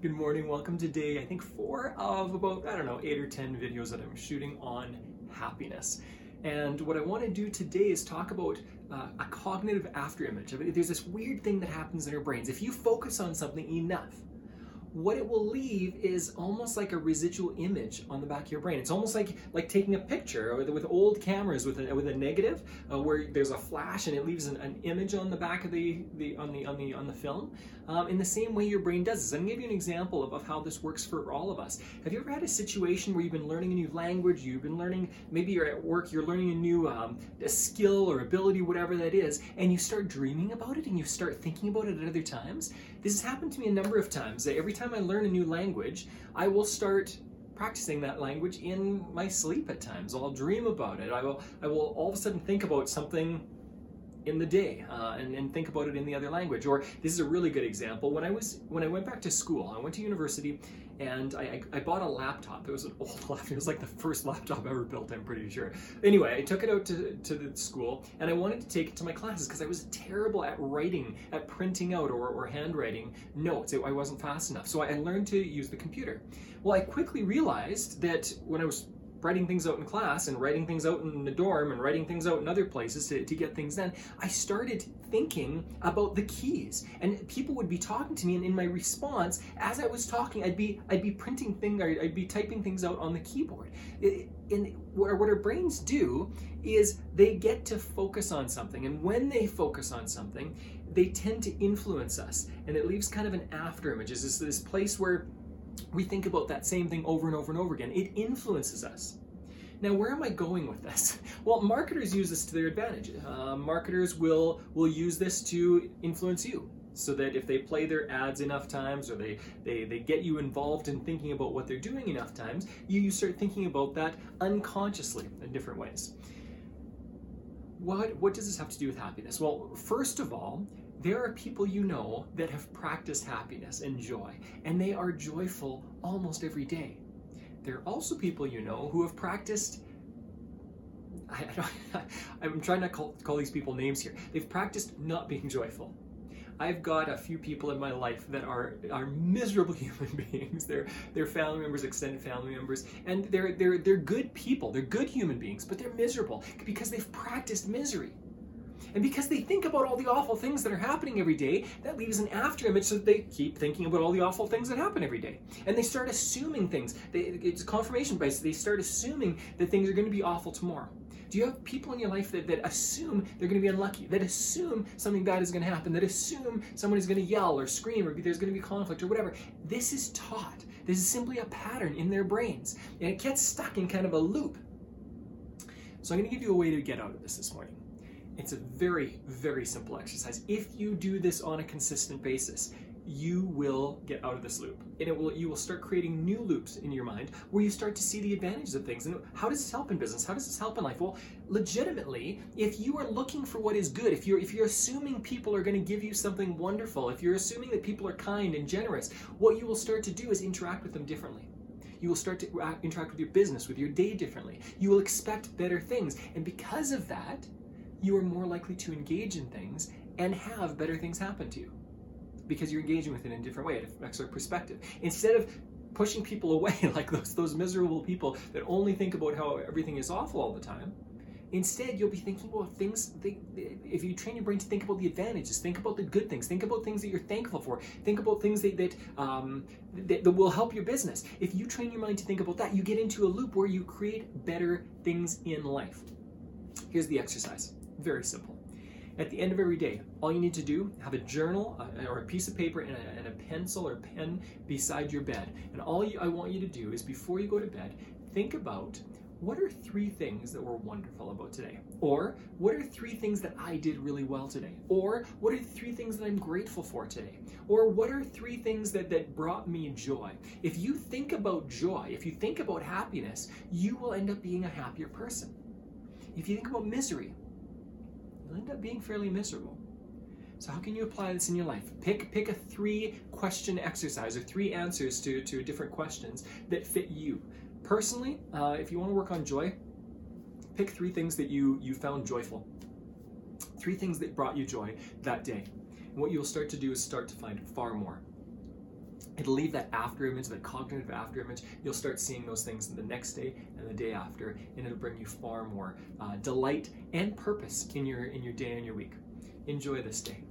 Good morning. Welcome to day, I think, four of about, I don't know, eight or 10 videos that I'm shooting on happiness. And what I want to do today is talk about uh, a cognitive afterimage. There's this weird thing that happens in our brains. If you focus on something enough, what it will leave is almost like a residual image on the back of your brain. It's almost like like taking a picture with, with old cameras with a, with a negative uh, where there's a flash and it leaves an, an, image on the back of the, the on the on the on the film. Um, in the same way your brain does this. I'm gonna give you an example of, of how this works for all of us. Have you ever had a situation where you've been learning a new language, you've been learning, maybe you're at work, you're learning a new um, a skill or ability, whatever that is, and you start dreaming about it and you start thinking about it at other times? This has happened to me a number of times. Every time I learn a new language, I will start practicing that language in my sleep at times. I'll dream about it. I will I will all of a sudden think about something in the day uh, and, and think about it in the other language. Or this is a really good example. When I was when I went back to school, I went to university and I, I, I bought a laptop. It was an old laptop. It was like the first laptop ever built, I'm pretty sure. Anyway, I took it out to, to the school and I wanted to take it to my classes because I was terrible at writing, at printing out or, or handwriting notes. It, I wasn't fast enough. So I learned to use the computer. Well, I quickly realized that when I was writing things out in class and writing things out in the dorm and writing things out in other places to, to get things done, I started thinking about the keys. And people would be talking to me and in my response, as I was talking, I'd be I'd be printing things, I'd be typing things out on the keyboard. It, and what, our brains do is they get to focus on something. And when they focus on something, they tend to influence us. And it leaves kind of an after image. It's this, this place where we think about that same thing over and over and over again. It influences us. Now, where am I going with this? Well, marketers use this to their advantage. Uh, marketers will will use this to influence you, so that if they play their ads enough times, or they they, they get you involved in thinking about what they're doing enough times, you, you start thinking about that unconsciously in different ways. What what does this have to do with happiness? Well, first of all, there are people you know that have practiced happiness and joy, and they are joyful almost every day. There are also people you know who have practiced. I, am trying not to call, call these people names here. They've practiced not being joyful. I've got a few people in my life that are are miserable human beings. They're they're family members, extended family members, and they're they're they're good people. They're good human beings, but they're miserable because they've practiced misery. And because they think about all the awful things that are happening every day, that leaves an after image so that they keep thinking about all the awful things that happen every day. And they start assuming things. They, it's confirmation bias. They start assuming that things are going to be awful tomorrow. Do you have people in your life that, that assume they're going to be unlucky, that assume something bad is going to happen, that assume someone is going to yell or scream or there's going to be conflict or whatever? This is taught. This is simply a pattern in their brains. And it gets stuck in kind of a loop. So I'm going to give you a way to get out of this this morning. It's a very, very simple exercise. If you do this on a consistent basis, you will get out of this loop. And it will you will start creating new loops in your mind where you start to see the advantages of things. And how does this help in business? How does this help in life? Well legitimately if you are looking for what is good if you're if you're assuming people are going to give you something wonderful if you're assuming that people are kind and generous what you will start to do is interact with them differently. You will start to interact with your business with your day differently. You will expect better things. And because of that you are more likely to engage in things and have better things happen to you because you're engaging with it in a different way. It affects our perspective. Instead of pushing people away like those those miserable people that only think about how everything is awful all the time. Instead, you'll be thinking about things. if you train your brain to think about the advantages, think about the good things, think about things that you're thankful for, think about things that that, um, that, that will help your business. If you train your mind to think about that, you get into a loop where you create better things in life. Here's the exercise. Very simple. At the end of every day, all you need to do, have a journal uh, or a piece of paper and a, and a pencil or pen beside your bed. And all you, I want you to do is before you go to bed, think about what are three things that were wonderful about today? Or what are three things that I did really well today? Or what are three things that I'm grateful for today? Or what are three things that, that brought me joy? If you think about joy, if you think about happiness, you will end up being a happier person. If you think about misery, you'll end up being fairly miserable. So how can you apply this in your life? Pick pick a three question exercise or three answers to, to different questions that fit you. Personally, uh, if you want to work on joy, pick three things that you you found joyful. Three things that brought you joy that day. And what you'll start to do is start to find far more. It'll leave that after image, that cognitive after image. You'll start seeing those things the next day and the day after, and it'll bring you far more uh, delight and purpose in your in your day and your week. Enjoy this day.